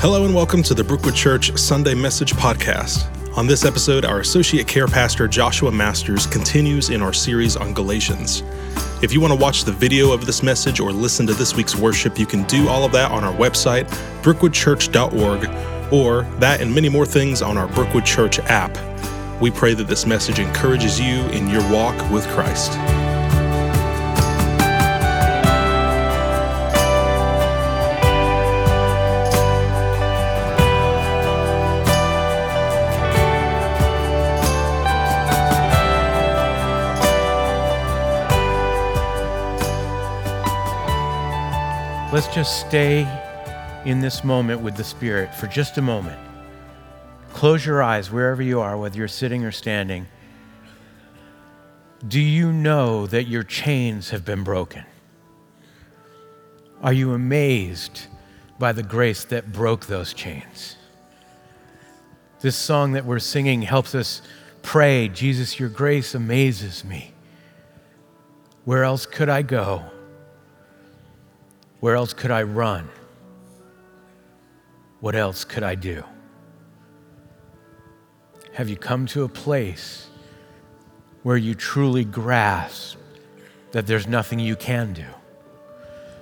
Hello and welcome to the Brookwood Church Sunday Message Podcast. On this episode, our Associate Care Pastor Joshua Masters continues in our series on Galatians. If you want to watch the video of this message or listen to this week's worship, you can do all of that on our website, brookwoodchurch.org, or that and many more things on our Brookwood Church app. We pray that this message encourages you in your walk with Christ. Let's just stay in this moment with the Spirit for just a moment. Close your eyes wherever you are, whether you're sitting or standing. Do you know that your chains have been broken? Are you amazed by the grace that broke those chains? This song that we're singing helps us pray Jesus, your grace amazes me. Where else could I go? Where else could I run? What else could I do? Have you come to a place where you truly grasp that there's nothing you can do?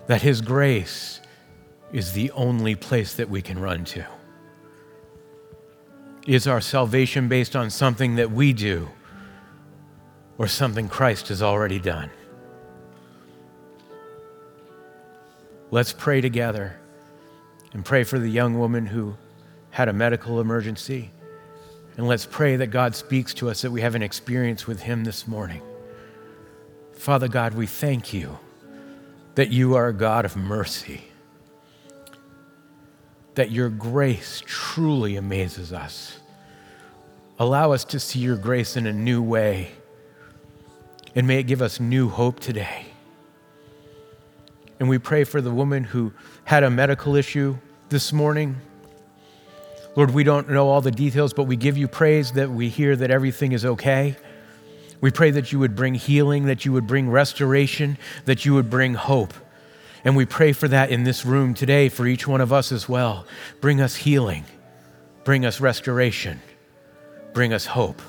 That His grace is the only place that we can run to? Is our salvation based on something that we do or something Christ has already done? Let's pray together and pray for the young woman who had a medical emergency. And let's pray that God speaks to us, that we have an experience with Him this morning. Father God, we thank you that you are a God of mercy, that your grace truly amazes us. Allow us to see your grace in a new way, and may it give us new hope today. And we pray for the woman who had a medical issue this morning. Lord, we don't know all the details, but we give you praise that we hear that everything is okay. We pray that you would bring healing, that you would bring restoration, that you would bring hope. And we pray for that in this room today for each one of us as well. Bring us healing, bring us restoration, bring us hope.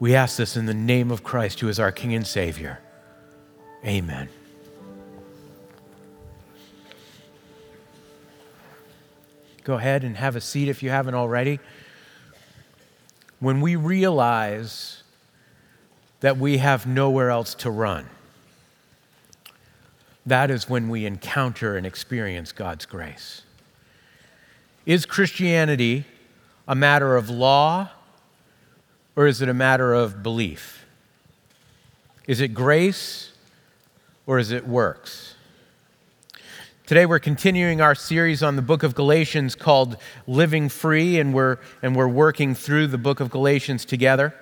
We ask this in the name of Christ, who is our King and Savior. Amen. Go ahead and have a seat if you haven't already. When we realize that we have nowhere else to run, that is when we encounter and experience God's grace. Is Christianity a matter of law or is it a matter of belief? Is it grace or is it works? Today we're continuing our series on the book of Galatians called Living Free, and we're, and we're working through the book of Galatians together.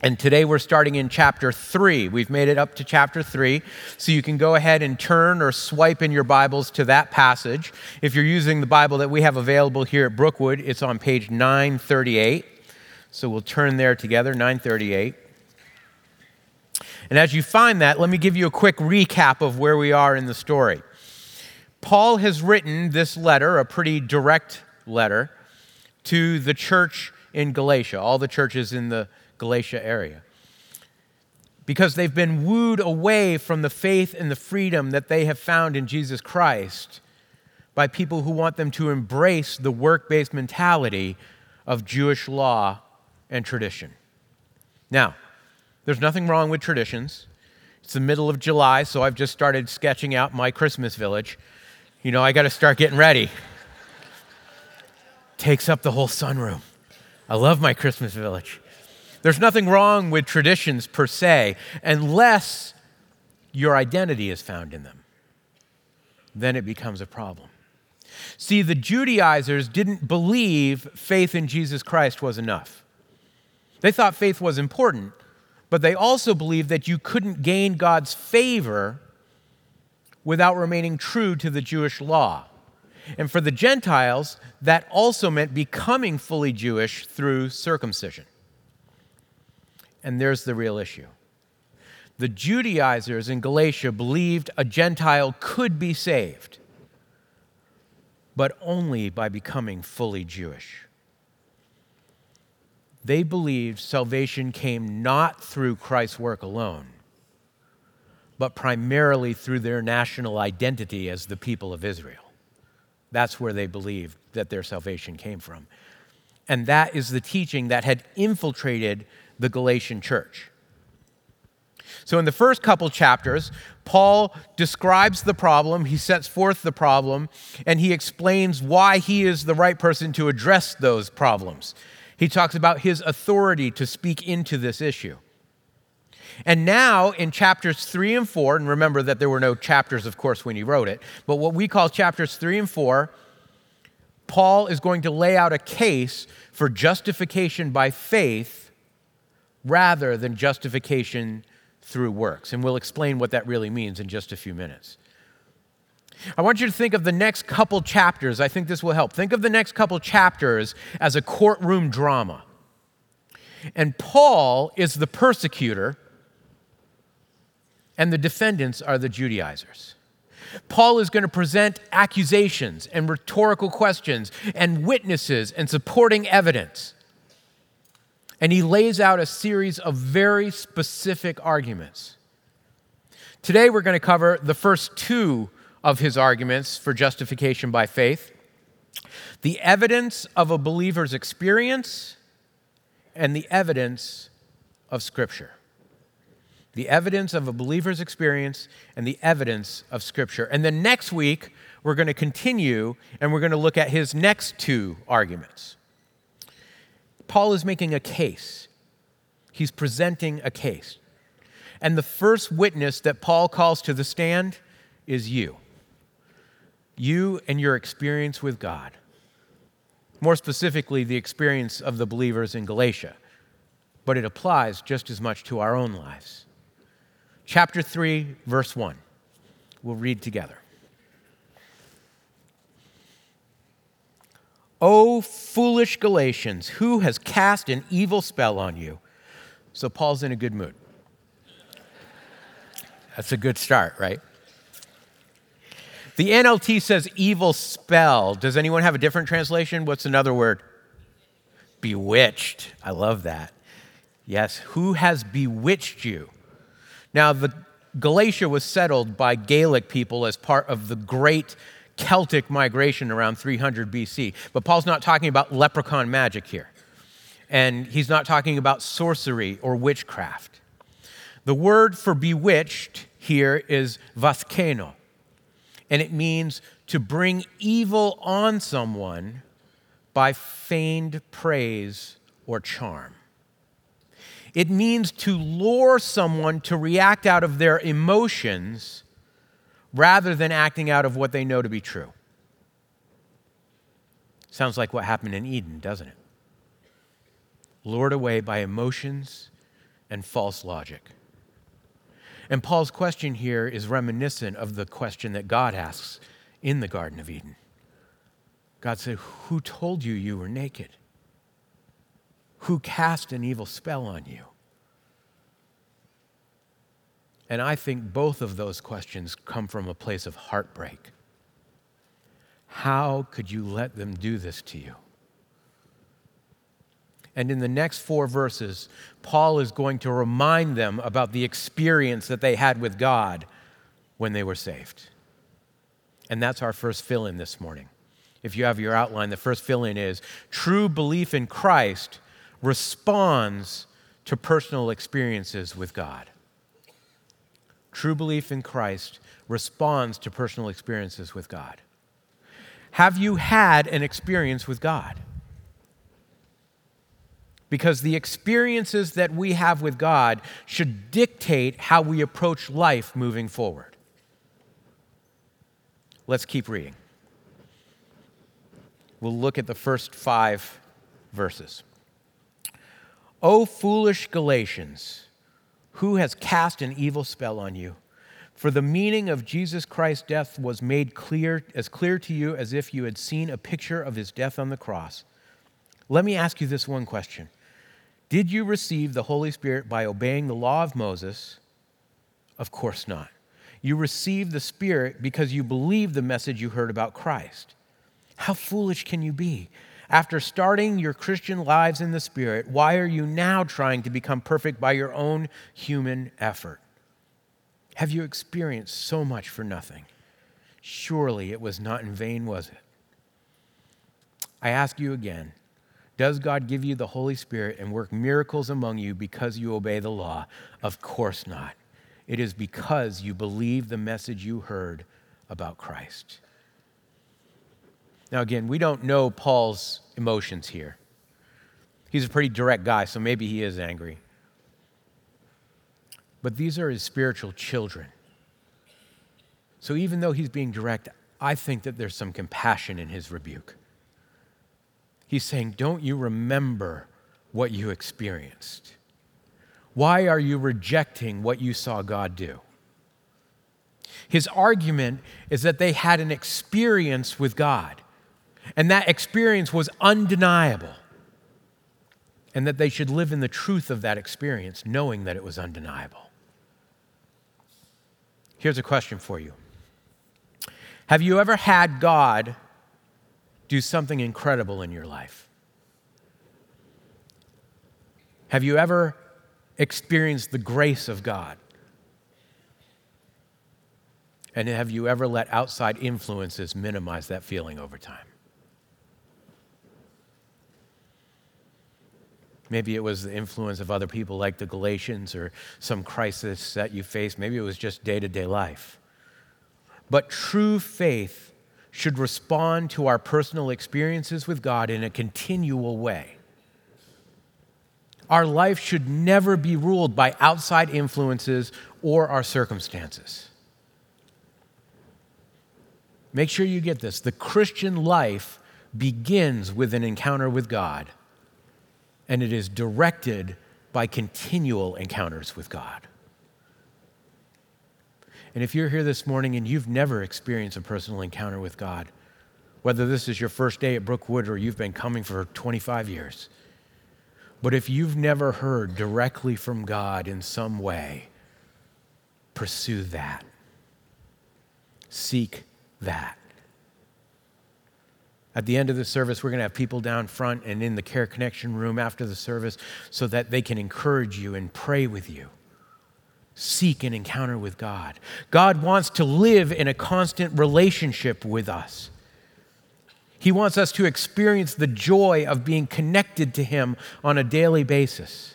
And today we're starting in chapter 3. We've made it up to chapter 3, so you can go ahead and turn or swipe in your Bibles to that passage. If you're using the Bible that we have available here at Brookwood, it's on page 938. So we'll turn there together, 938. And as you find that, let me give you a quick recap of where we are in the story. Paul has written this letter, a pretty direct letter, to the church in Galatia, all the churches in the Galatia area. Because they've been wooed away from the faith and the freedom that they have found in Jesus Christ by people who want them to embrace the work based mentality of Jewish law and tradition. Now, there's nothing wrong with traditions. It's the middle of July, so I've just started sketching out my Christmas village you know, I got to start getting ready. Takes up the whole sunroom. I love my Christmas village. There's nothing wrong with traditions per se, unless your identity is found in them. Then it becomes a problem. See, the Judaizers didn't believe faith in Jesus Christ was enough. They thought faith was important, but they also believed that you couldn't gain God's favor without remaining true to the Jewish law. And for the Gentiles, that also meant becoming fully Jewish through circumcision. And there's the real issue. The Judaizers in Galatia believed a Gentile could be saved, but only by becoming fully Jewish. They believed salvation came not through Christ's work alone, but primarily through their national identity as the people of Israel. That's where they believed that their salvation came from. And that is the teaching that had infiltrated the Galatian church. So, in the first couple chapters, Paul describes the problem, he sets forth the problem, and he explains why he is the right person to address those problems. He talks about his authority to speak into this issue. And now in chapters three and four, and remember that there were no chapters, of course, when he wrote it, but what we call chapters three and four, Paul is going to lay out a case for justification by faith rather than justification through works. And we'll explain what that really means in just a few minutes. I want you to think of the next couple chapters. I think this will help. Think of the next couple chapters as a courtroom drama. And Paul is the persecutor, and the defendants are the Judaizers. Paul is going to present accusations and rhetorical questions and witnesses and supporting evidence. And he lays out a series of very specific arguments. Today, we're going to cover the first two of his arguments for justification by faith the evidence of a believer's experience and the evidence of Scripture the evidence of a believer's experience and the evidence of Scripture. And then next week, we're going to continue and we're going to look at his next two arguments. Paul is making a case, he's presenting a case. And the first witness that Paul calls to the stand is you. You and your experience with God. More specifically, the experience of the believers in Galatia. But it applies just as much to our own lives chapter 3, verse 1. We'll read together. O foolish Galatians, who has cast an evil spell on you? So Paul's in a good mood. That's a good start, right? The NLT says evil spell. Does anyone have a different translation? What's another word? Bewitched. I love that. Yes, who has bewitched you? Now, the Galatia was settled by Gaelic people as part of the great Celtic migration around 300 BC. But Paul's not talking about leprechaun magic here. And he's not talking about sorcery or witchcraft. The word for bewitched here is vaskeno, and it means to bring evil on someone by feigned praise or charm. It means to lure someone to react out of their emotions rather than acting out of what they know to be true. Sounds like what happened in Eden, doesn't it? Lured away by emotions and false logic. And Paul's question here is reminiscent of the question that God asks in the Garden of Eden. God said, Who told you you were naked? Who cast an evil spell on you? And I think both of those questions come from a place of heartbreak. How could you let them do this to you? And in the next four verses, Paul is going to remind them about the experience that they had with God when they were saved. And that's our first fill in this morning. If you have your outline, the first fill in is true belief in Christ responds to personal experiences with God. True belief in Christ responds to personal experiences with God. Have you had an experience with God? Because the experiences that we have with God should dictate how we approach life moving forward. Let's keep reading. We'll look at the first five verses. O foolish Galatians, who has cast an evil spell on you? For the meaning of Jesus Christ's death was made clear, as clear to you as if you had seen a picture of his death on the cross. Let me ask you this one question Did you receive the Holy Spirit by obeying the law of Moses? Of course not. You received the Spirit because you believed the message you heard about Christ. How foolish can you be? After starting your Christian lives in the Spirit, why are you now trying to become perfect by your own human effort? Have you experienced so much for nothing? Surely it was not in vain, was it? I ask you again Does God give you the Holy Spirit and work miracles among you because you obey the law? Of course not. It is because you believe the message you heard about Christ. Now, again, we don't know Paul's emotions here. He's a pretty direct guy, so maybe he is angry. But these are his spiritual children. So even though he's being direct, I think that there's some compassion in his rebuke. He's saying, Don't you remember what you experienced? Why are you rejecting what you saw God do? His argument is that they had an experience with God, and that experience was undeniable, and that they should live in the truth of that experience, knowing that it was undeniable. Here's a question for you Have you ever had God do something incredible in your life? Have you ever experienced the grace of God? And have you ever let outside influences minimize that feeling over time? Maybe it was the influence of other people like the Galatians or some crisis that you faced. Maybe it was just day to day life. But true faith should respond to our personal experiences with God in a continual way. Our life should never be ruled by outside influences or our circumstances. Make sure you get this. The Christian life begins with an encounter with God, and it is directed by continual encounters with God. And if you're here this morning and you've never experienced a personal encounter with God, whether this is your first day at Brookwood or you've been coming for 25 years, but if you've never heard directly from God in some way, pursue that. Seek that. At the end of the service, we're going to have people down front and in the Care Connection room after the service so that they can encourage you and pray with you seek an encounter with God. God wants to live in a constant relationship with us. He wants us to experience the joy of being connected to Him on a daily basis.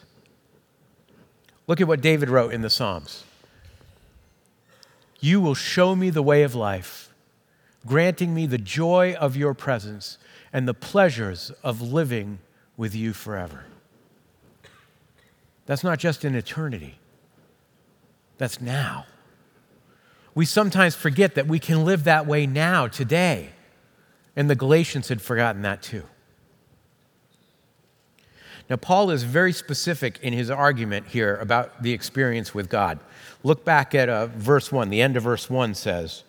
Look at what David wrote in the Psalms You will show me the way of life, granting me the joy of your presence and the pleasures of living with you forever. That's not just in eternity, that's now. We sometimes forget that we can live that way now, today. And the Galatians had forgotten that too. Now, Paul is very specific in his argument here about the experience with God. Look back at uh, verse 1. The end of verse 1 says,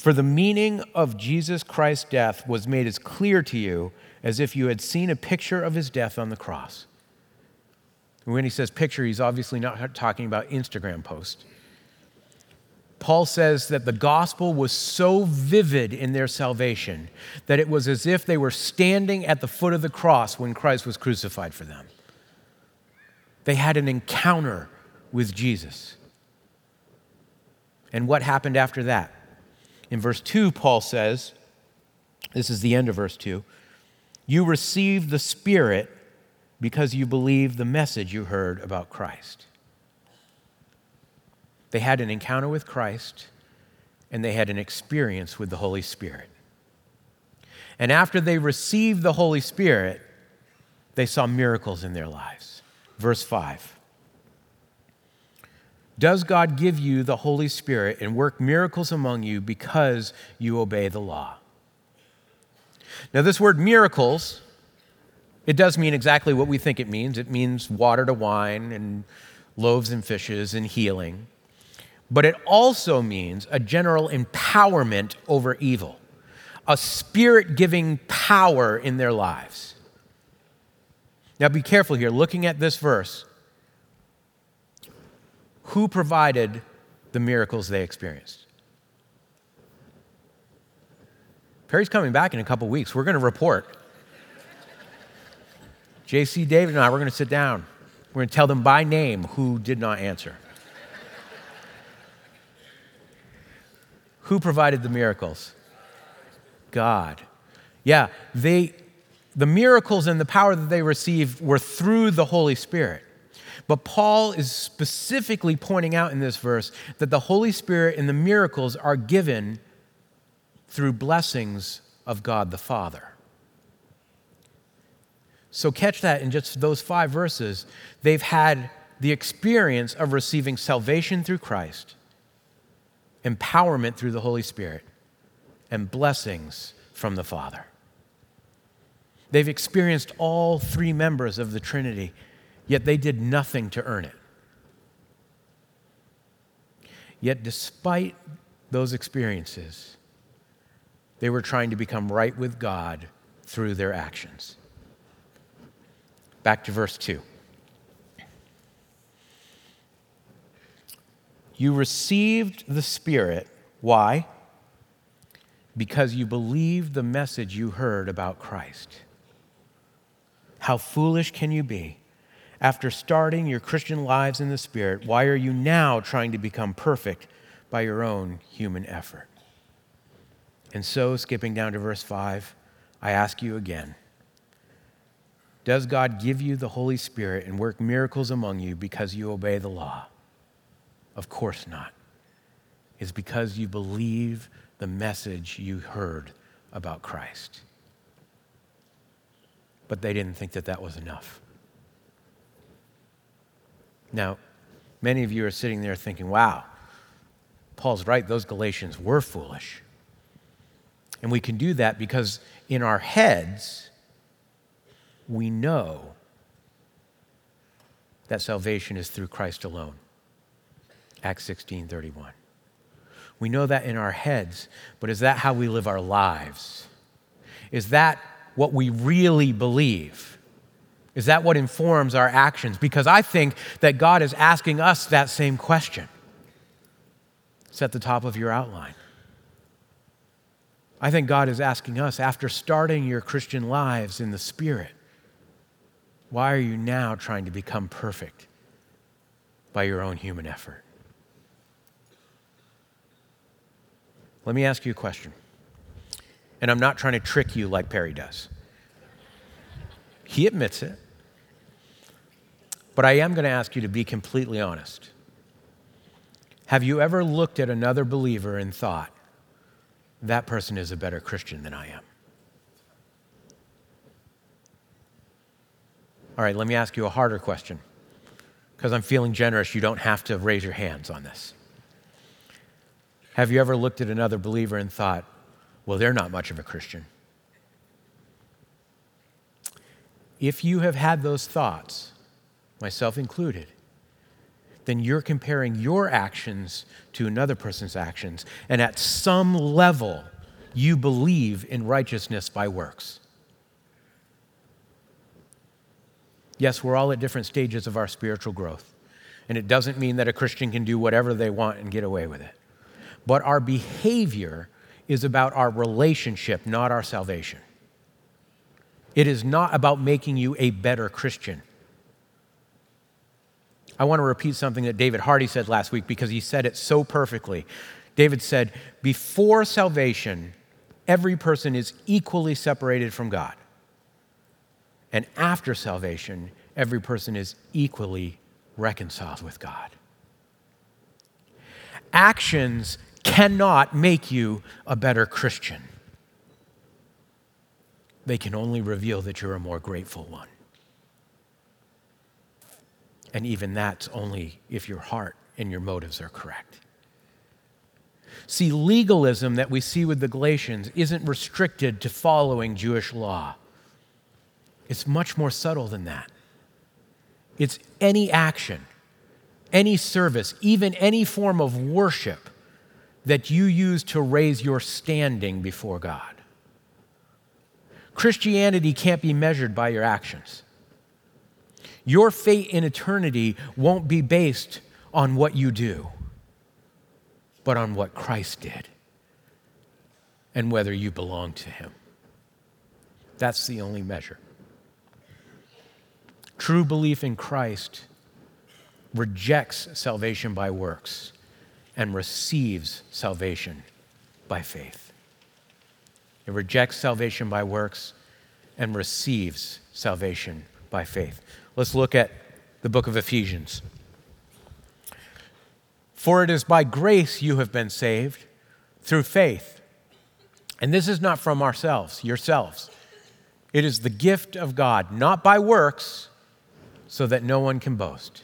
For the meaning of Jesus Christ's death was made as clear to you as if you had seen a picture of his death on the cross. When he says picture, he's obviously not talking about Instagram post. Paul says that the gospel was so vivid in their salvation that it was as if they were standing at the foot of the cross when Christ was crucified for them. They had an encounter with Jesus. And what happened after that? In verse 2, Paul says, this is the end of verse 2 you received the Spirit because you believed the message you heard about Christ. They had an encounter with Christ and they had an experience with the Holy Spirit. And after they received the Holy Spirit, they saw miracles in their lives. Verse 5 Does God give you the Holy Spirit and work miracles among you because you obey the law? Now, this word miracles it does mean exactly what we think it means it means water to wine and loaves and fishes and healing. But it also means a general empowerment over evil, a spirit giving power in their lives. Now, be careful here. Looking at this verse, who provided the miracles they experienced? Perry's coming back in a couple weeks. We're going to report. JC David and I, we're going to sit down. We're going to tell them by name who did not answer. who provided the miracles? God. Yeah, they, the miracles and the power that they received were through the Holy Spirit. But Paul is specifically pointing out in this verse that the Holy Spirit and the miracles are given through blessings of God the Father. So, catch that in just those five verses. They've had the experience of receiving salvation through Christ, empowerment through the Holy Spirit, and blessings from the Father. They've experienced all three members of the Trinity, yet they did nothing to earn it. Yet, despite those experiences, they were trying to become right with God through their actions. Back to verse 2. You received the Spirit. Why? Because you believed the message you heard about Christ. How foolish can you be? After starting your Christian lives in the Spirit, why are you now trying to become perfect by your own human effort? And so, skipping down to verse 5, I ask you again Does God give you the Holy Spirit and work miracles among you because you obey the law? Of course not. It's because you believe the message you heard about Christ. But they didn't think that that was enough. Now, many of you are sitting there thinking, wow, Paul's right, those Galatians were foolish. And we can do that because in our heads, we know that salvation is through Christ alone. Acts 16 31. We know that in our heads, but is that how we live our lives? Is that what we really believe? Is that what informs our actions? Because I think that God is asking us that same question. It's at the top of your outline. I think God is asking us, after starting your Christian lives in the Spirit, why are you now trying to become perfect by your own human effort? Let me ask you a question. And I'm not trying to trick you like Perry does. He admits it. But I am going to ask you to be completely honest. Have you ever looked at another believer and thought, that person is a better Christian than I am. All right, let me ask you a harder question. Because I'm feeling generous, you don't have to raise your hands on this. Have you ever looked at another believer and thought, well, they're not much of a Christian? If you have had those thoughts, myself included, then you're comparing your actions to another person's actions. And at some level, you believe in righteousness by works. Yes, we're all at different stages of our spiritual growth. And it doesn't mean that a Christian can do whatever they want and get away with it. But our behavior is about our relationship, not our salvation. It is not about making you a better Christian. I want to repeat something that David Hardy said last week because he said it so perfectly. David said, Before salvation, every person is equally separated from God. And after salvation, every person is equally reconciled with God. Actions cannot make you a better Christian, they can only reveal that you're a more grateful one. And even that's only if your heart and your motives are correct. See, legalism that we see with the Galatians isn't restricted to following Jewish law, it's much more subtle than that. It's any action, any service, even any form of worship that you use to raise your standing before God. Christianity can't be measured by your actions. Your fate in eternity won't be based on what you do, but on what Christ did. and whether you belong to Him. That's the only measure. True belief in Christ rejects salvation by works and receives salvation by faith. It rejects salvation by works and receives salvation by faith. Let's look at the book of Ephesians. For it is by grace you have been saved through faith. And this is not from ourselves, yourselves. It is the gift of God, not by works, so that no one can boast.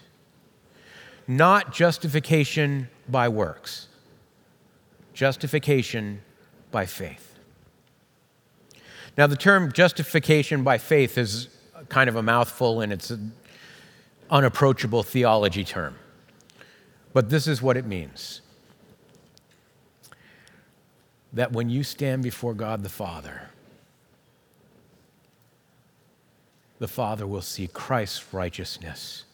Not justification by works, justification by faith. Now, the term justification by faith is kind of a mouthful and it's an unapproachable theology term. But this is what it means that when you stand before God the Father, the Father will see Christ's righteousness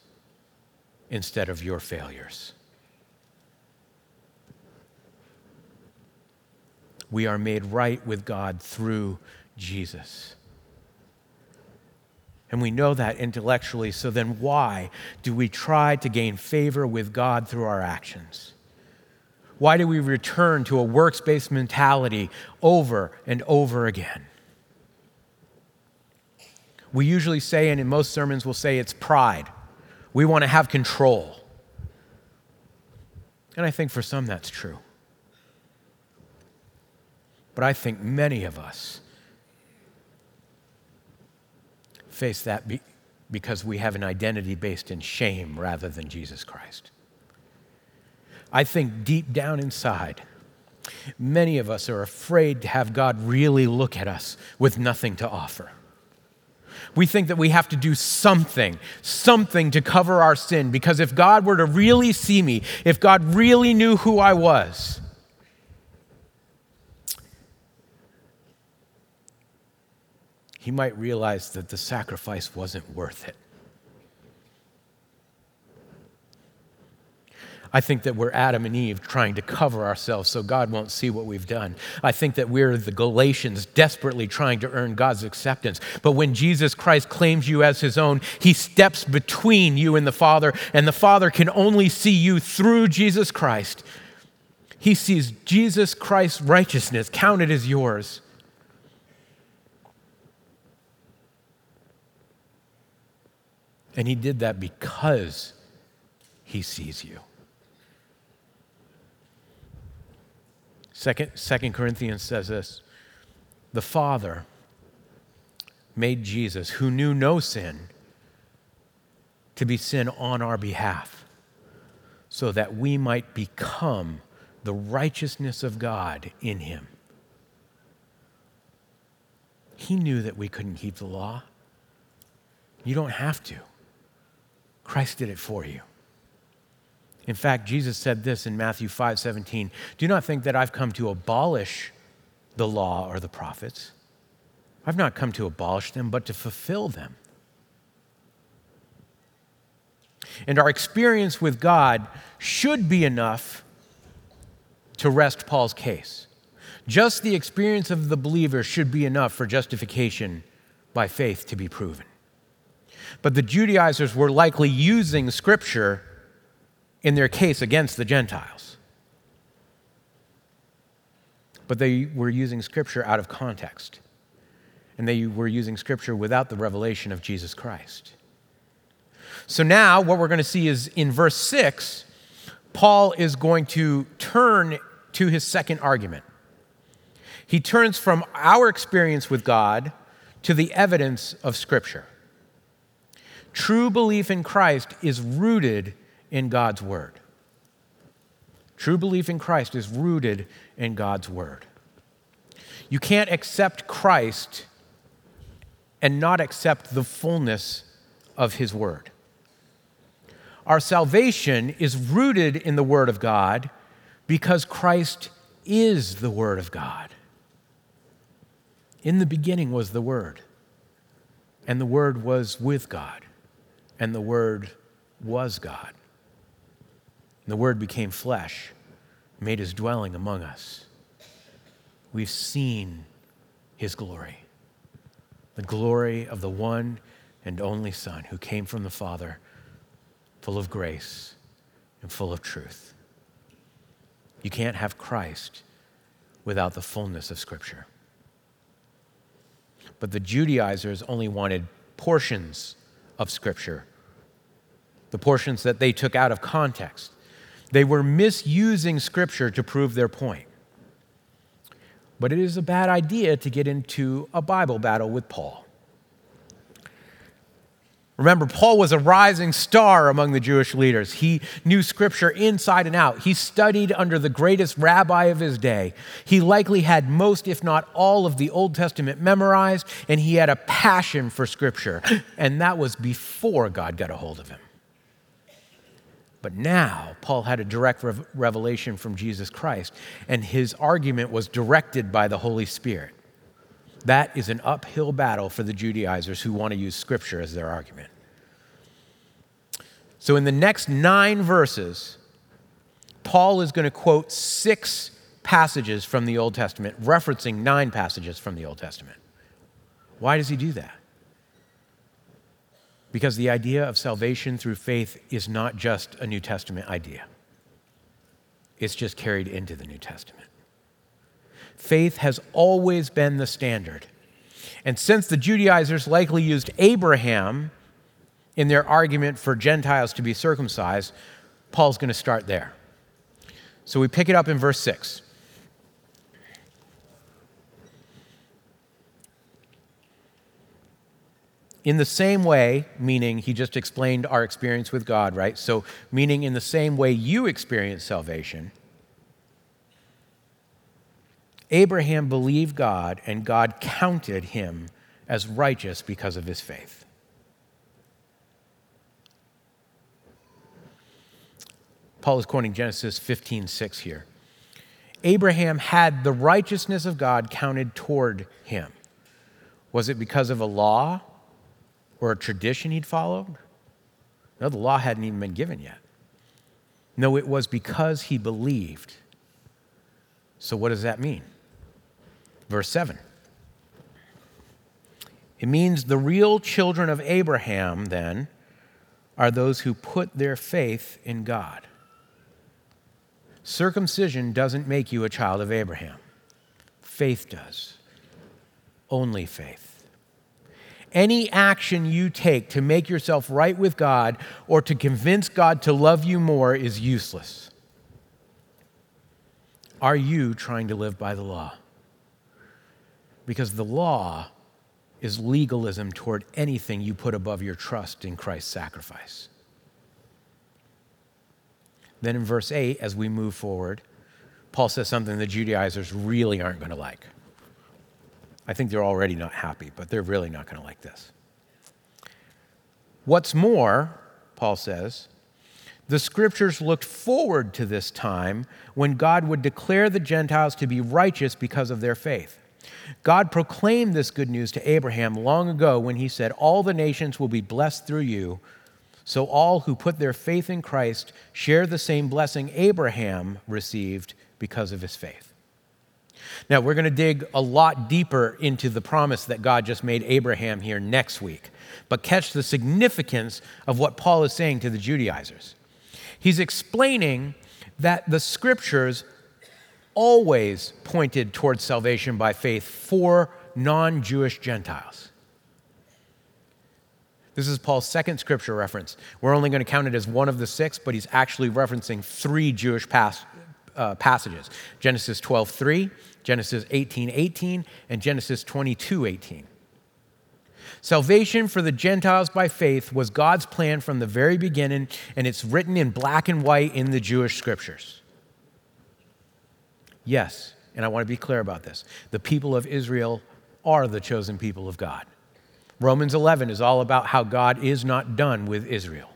instead of your failures. We are made right with God through Jesus. And we know that intellectually, so then why do we try to gain favor with God through our actions? Why do we return to a works based mentality over and over again? We usually say, and in most sermons, we'll say it's pride. We want to have control. And I think for some that's true. But I think many of us face that be- because we have an identity based in shame rather than Jesus Christ. I think deep down inside, many of us are afraid to have God really look at us with nothing to offer. We think that we have to do something, something to cover our sin, because if God were to really see me, if God really knew who I was, he might realize that the sacrifice wasn't worth it. I think that we're Adam and Eve trying to cover ourselves so God won't see what we've done. I think that we're the Galatians desperately trying to earn God's acceptance. But when Jesus Christ claims you as his own, he steps between you and the Father, and the Father can only see you through Jesus Christ. He sees Jesus Christ's righteousness counted as yours. And he did that because he sees you. Second, Second Corinthians says this The Father made Jesus, who knew no sin, to be sin on our behalf, so that we might become the righteousness of God in him. He knew that we couldn't keep the law. You don't have to. Christ did it for you. In fact, Jesus said this in Matthew 5 17 Do not think that I've come to abolish the law or the prophets. I've not come to abolish them, but to fulfill them. And our experience with God should be enough to rest Paul's case. Just the experience of the believer should be enough for justification by faith to be proven. But the Judaizers were likely using Scripture in their case against the Gentiles. But they were using Scripture out of context. And they were using Scripture without the revelation of Jesus Christ. So now, what we're going to see is in verse 6, Paul is going to turn to his second argument. He turns from our experience with God to the evidence of Scripture. True belief in Christ is rooted in God's Word. True belief in Christ is rooted in God's Word. You can't accept Christ and not accept the fullness of His Word. Our salvation is rooted in the Word of God because Christ is the Word of God. In the beginning was the Word, and the Word was with God and the Word was God. And the Word became flesh, made his dwelling among us. we've seen his glory the glory of the one and only Son who came from the Father, full of grace and full of truth. You can't have Christ without the fullness of Scripture. But the Judaizers only wanted portions of Scripture, the portions that they took out of context. They were misusing Scripture to prove their point. But it is a bad idea to get into a Bible battle with Paul. Remember, Paul was a rising star among the Jewish leaders. He knew scripture inside and out. He studied under the greatest rabbi of his day. He likely had most, if not all, of the Old Testament memorized, and he had a passion for scripture. And that was before God got a hold of him. But now, Paul had a direct revelation from Jesus Christ, and his argument was directed by the Holy Spirit. That is an uphill battle for the Judaizers who want to use Scripture as their argument. So, in the next nine verses, Paul is going to quote six passages from the Old Testament, referencing nine passages from the Old Testament. Why does he do that? Because the idea of salvation through faith is not just a New Testament idea, it's just carried into the New Testament. Faith has always been the standard. And since the Judaizers likely used Abraham in their argument for Gentiles to be circumcised, Paul's going to start there. So we pick it up in verse 6. In the same way, meaning he just explained our experience with God, right? So, meaning in the same way you experience salvation, Abraham believed God, and God counted him as righteous because of his faith. Paul is quoting Genesis 15 6 here. Abraham had the righteousness of God counted toward him. Was it because of a law or a tradition he'd followed? No, the law hadn't even been given yet. No, it was because he believed. So, what does that mean? Verse 7. It means the real children of Abraham, then, are those who put their faith in God. Circumcision doesn't make you a child of Abraham, faith does. Only faith. Any action you take to make yourself right with God or to convince God to love you more is useless. Are you trying to live by the law? Because the law is legalism toward anything you put above your trust in Christ's sacrifice. Then in verse 8, as we move forward, Paul says something the Judaizers really aren't going to like. I think they're already not happy, but they're really not going to like this. What's more, Paul says, the scriptures looked forward to this time when God would declare the Gentiles to be righteous because of their faith. God proclaimed this good news to Abraham long ago when he said, All the nations will be blessed through you. So all who put their faith in Christ share the same blessing Abraham received because of his faith. Now, we're going to dig a lot deeper into the promise that God just made Abraham here next week, but catch the significance of what Paul is saying to the Judaizers. He's explaining that the scriptures always pointed towards salvation by faith for non Jewish Gentiles. This is Paul's second scripture reference. We're only going to count it as one of the six, but he's actually referencing three Jewish pas- uh, passages Genesis 12 3, Genesis 18 18, and Genesis 22 18. Salvation for the Gentiles by faith was God's plan from the very beginning, and it's written in black and white in the Jewish scriptures. Yes, and I want to be clear about this the people of Israel are the chosen people of God. Romans 11 is all about how God is not done with Israel.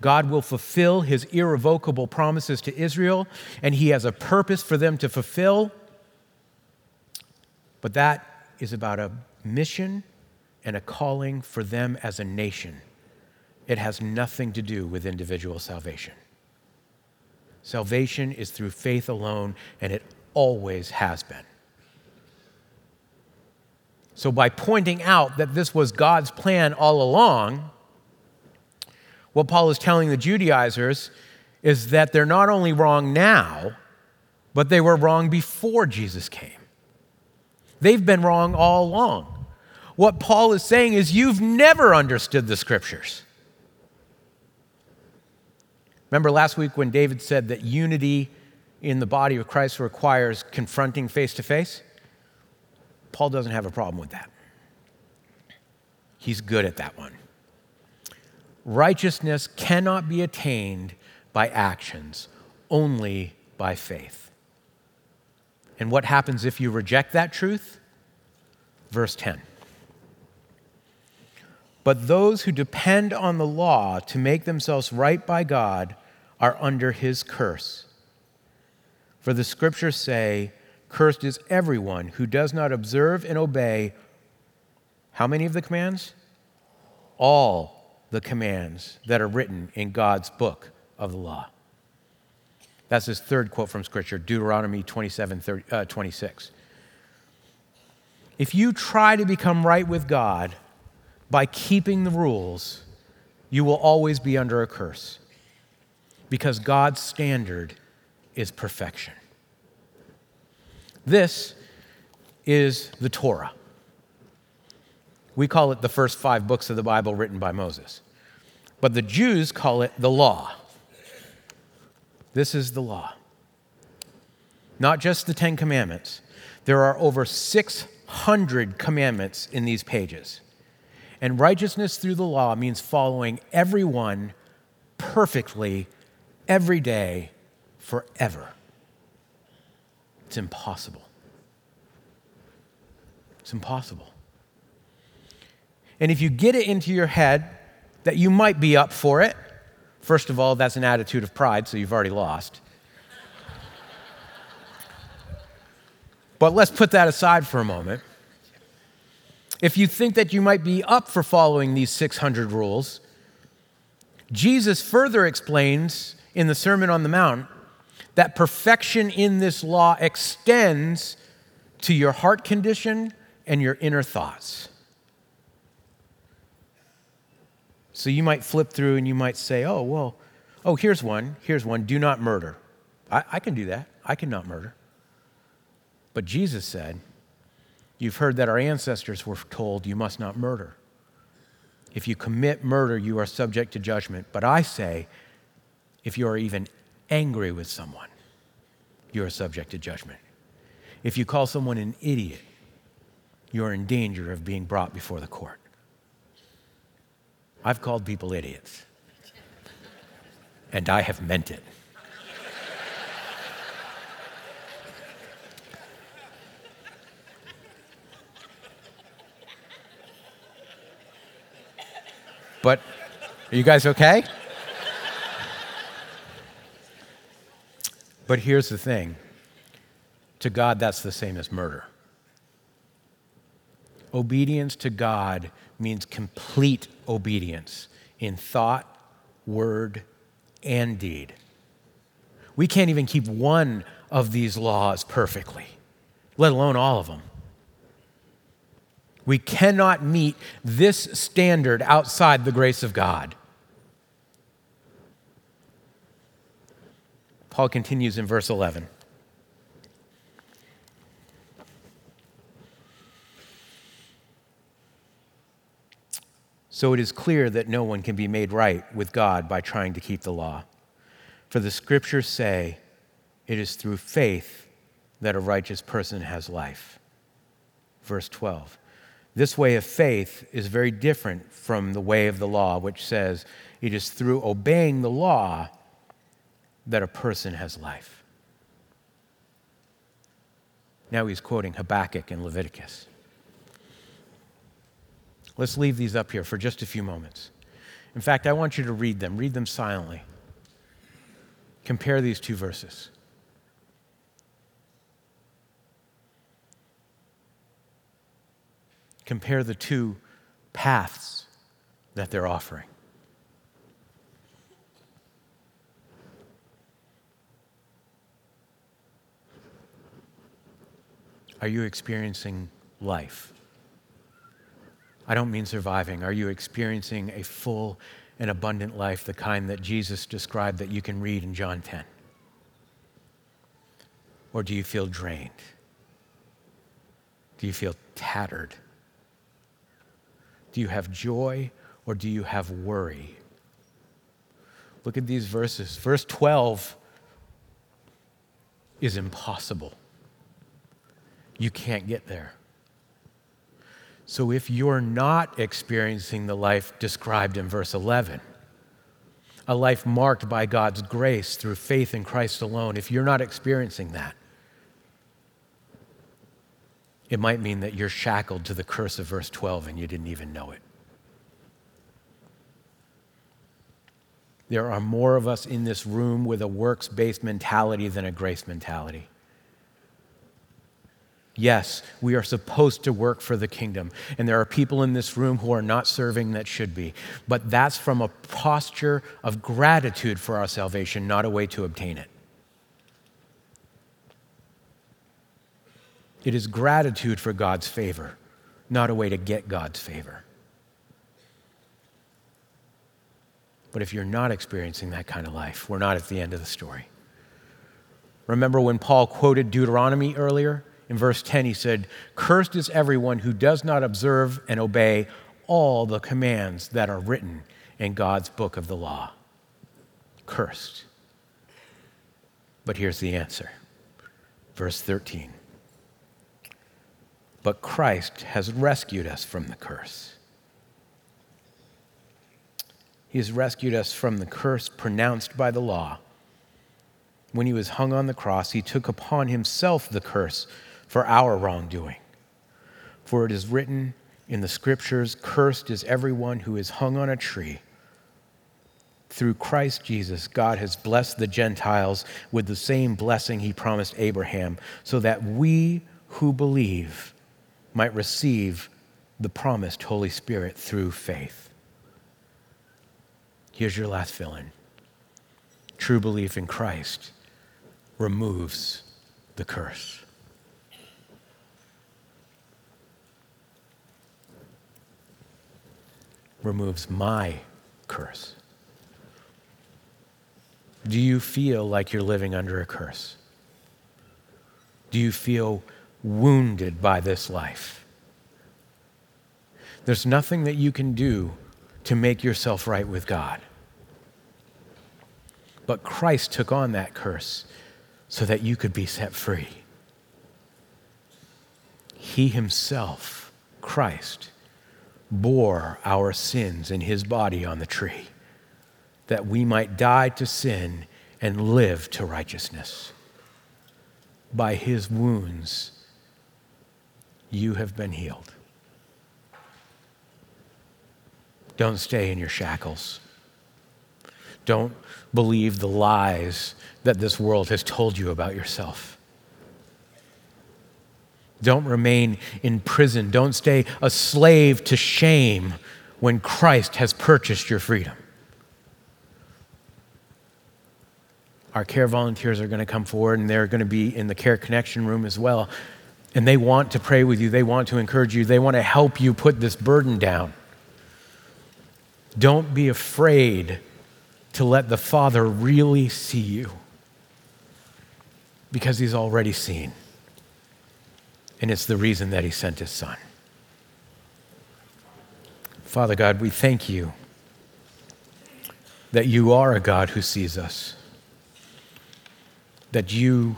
God will fulfill his irrevocable promises to Israel, and he has a purpose for them to fulfill. But that is about a mission and a calling for them as a nation. It has nothing to do with individual salvation. Salvation is through faith alone, and it always has been. So, by pointing out that this was God's plan all along, what Paul is telling the Judaizers is that they're not only wrong now, but they were wrong before Jesus came. They've been wrong all along. What Paul is saying is, you've never understood the scriptures. Remember last week when David said that unity in the body of Christ requires confronting face to face? Paul doesn't have a problem with that. He's good at that one. Righteousness cannot be attained by actions, only by faith. And what happens if you reject that truth? Verse 10. But those who depend on the law to make themselves right by God are under his curse. For the scriptures say, Cursed is everyone who does not observe and obey how many of the commands? All the commands that are written in God's book of the law. That's his third quote from Scripture, Deuteronomy 27 30, uh, 26. If you try to become right with God, by keeping the rules, you will always be under a curse because God's standard is perfection. This is the Torah. We call it the first five books of the Bible written by Moses, but the Jews call it the law. This is the law. Not just the Ten Commandments, there are over 600 commandments in these pages. And righteousness through the law means following everyone perfectly every day forever. It's impossible. It's impossible. And if you get it into your head that you might be up for it, first of all, that's an attitude of pride, so you've already lost. but let's put that aside for a moment if you think that you might be up for following these 600 rules, Jesus further explains in the Sermon on the Mount that perfection in this law extends to your heart condition and your inner thoughts. So you might flip through and you might say, oh, well, oh, here's one. Here's one. Do not murder. I, I can do that. I cannot murder. But Jesus said, You've heard that our ancestors were told you must not murder. If you commit murder, you are subject to judgment. But I say, if you are even angry with someone, you are subject to judgment. If you call someone an idiot, you are in danger of being brought before the court. I've called people idiots, and I have meant it. But are you guys okay? But here's the thing to God, that's the same as murder. Obedience to God means complete obedience in thought, word, and deed. We can't even keep one of these laws perfectly, let alone all of them. We cannot meet this standard outside the grace of God. Paul continues in verse 11. So it is clear that no one can be made right with God by trying to keep the law. For the scriptures say, it is through faith that a righteous person has life. Verse 12. This way of faith is very different from the way of the law, which says it is through obeying the law that a person has life. Now he's quoting Habakkuk and Leviticus. Let's leave these up here for just a few moments. In fact, I want you to read them, read them silently. Compare these two verses. compare the two paths that they're offering. Are you experiencing life I don't mean surviving. Are you experiencing a full and abundant life, the kind that Jesus described that you can read in John 10? Or do you feel drained? Do you feel tattered? Do you have joy or do you have worry? Look at these verses. Verse 12 is impossible. You can't get there. So if you're not experiencing the life described in verse 11, a life marked by God's grace through faith in Christ alone, if you're not experiencing that, it might mean that you're shackled to the curse of verse 12 and you didn't even know it. There are more of us in this room with a works based mentality than a grace mentality. Yes, we are supposed to work for the kingdom. And there are people in this room who are not serving that should be. But that's from a posture of gratitude for our salvation, not a way to obtain it. It is gratitude for God's favor, not a way to get God's favor. But if you're not experiencing that kind of life, we're not at the end of the story. Remember when Paul quoted Deuteronomy earlier? In verse 10, he said, Cursed is everyone who does not observe and obey all the commands that are written in God's book of the law. Cursed. But here's the answer. Verse 13. But Christ has rescued us from the curse. He has rescued us from the curse pronounced by the law. When he was hung on the cross, he took upon himself the curse for our wrongdoing. For it is written in the scriptures Cursed is everyone who is hung on a tree. Through Christ Jesus, God has blessed the Gentiles with the same blessing he promised Abraham, so that we who believe might receive the promised Holy Spirit through faith. Here's your last fill in true belief in Christ removes the curse. Removes my curse? Do you feel like you're living under a curse? Do you feel wounded by this life? There's nothing that you can do to make yourself right with God. But Christ took on that curse so that you could be set free. He himself, Christ, bore our sins in his body on the tree, that we might die to sin and live to righteousness. By his wounds, you have been healed. Don't stay in your shackles. Don't believe the lies that this world has told you about yourself. Don't remain in prison. Don't stay a slave to shame when Christ has purchased your freedom. Our care volunteers are going to come forward and they're going to be in the care connection room as well. And they want to pray with you, they want to encourage you, they want to help you put this burden down. Don't be afraid to let the Father really see you because He's already seen. And it's the reason that he sent his son. Father God, we thank you that you are a God who sees us, that you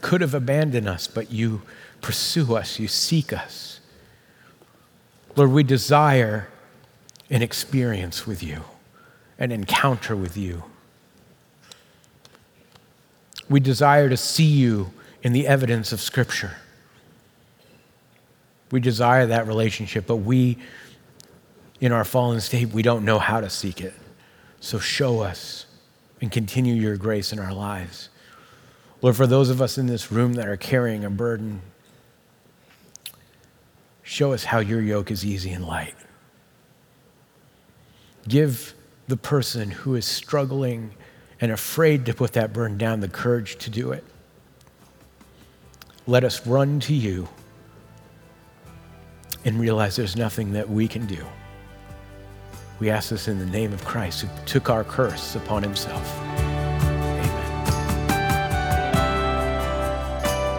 could have abandoned us, but you pursue us, you seek us. Lord, we desire an experience with you, an encounter with you. We desire to see you in the evidence of Scripture. We desire that relationship, but we, in our fallen state, we don't know how to seek it. So show us and continue your grace in our lives. Lord, for those of us in this room that are carrying a burden, show us how your yoke is easy and light. Give the person who is struggling and afraid to put that burden down the courage to do it let us run to you and realize there's nothing that we can do. We ask this in the name of Christ who took our curse upon himself. Amen.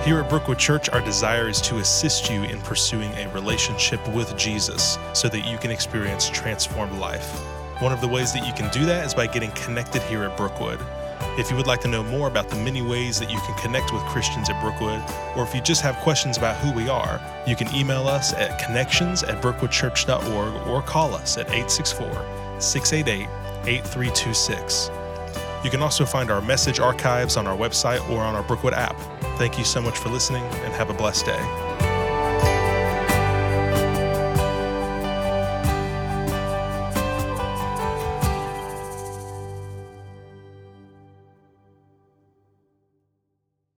Here at Brookwood Church, our desire is to assist you in pursuing a relationship with Jesus so that you can experience transformed life. One of the ways that you can do that is by getting connected here at Brookwood. If you would like to know more about the many ways that you can connect with Christians at Brookwood, or if you just have questions about who we are, you can email us at connections at brookwoodchurch.org or call us at 864 688 8326. You can also find our message archives on our website or on our Brookwood app. Thank you so much for listening and have a blessed day.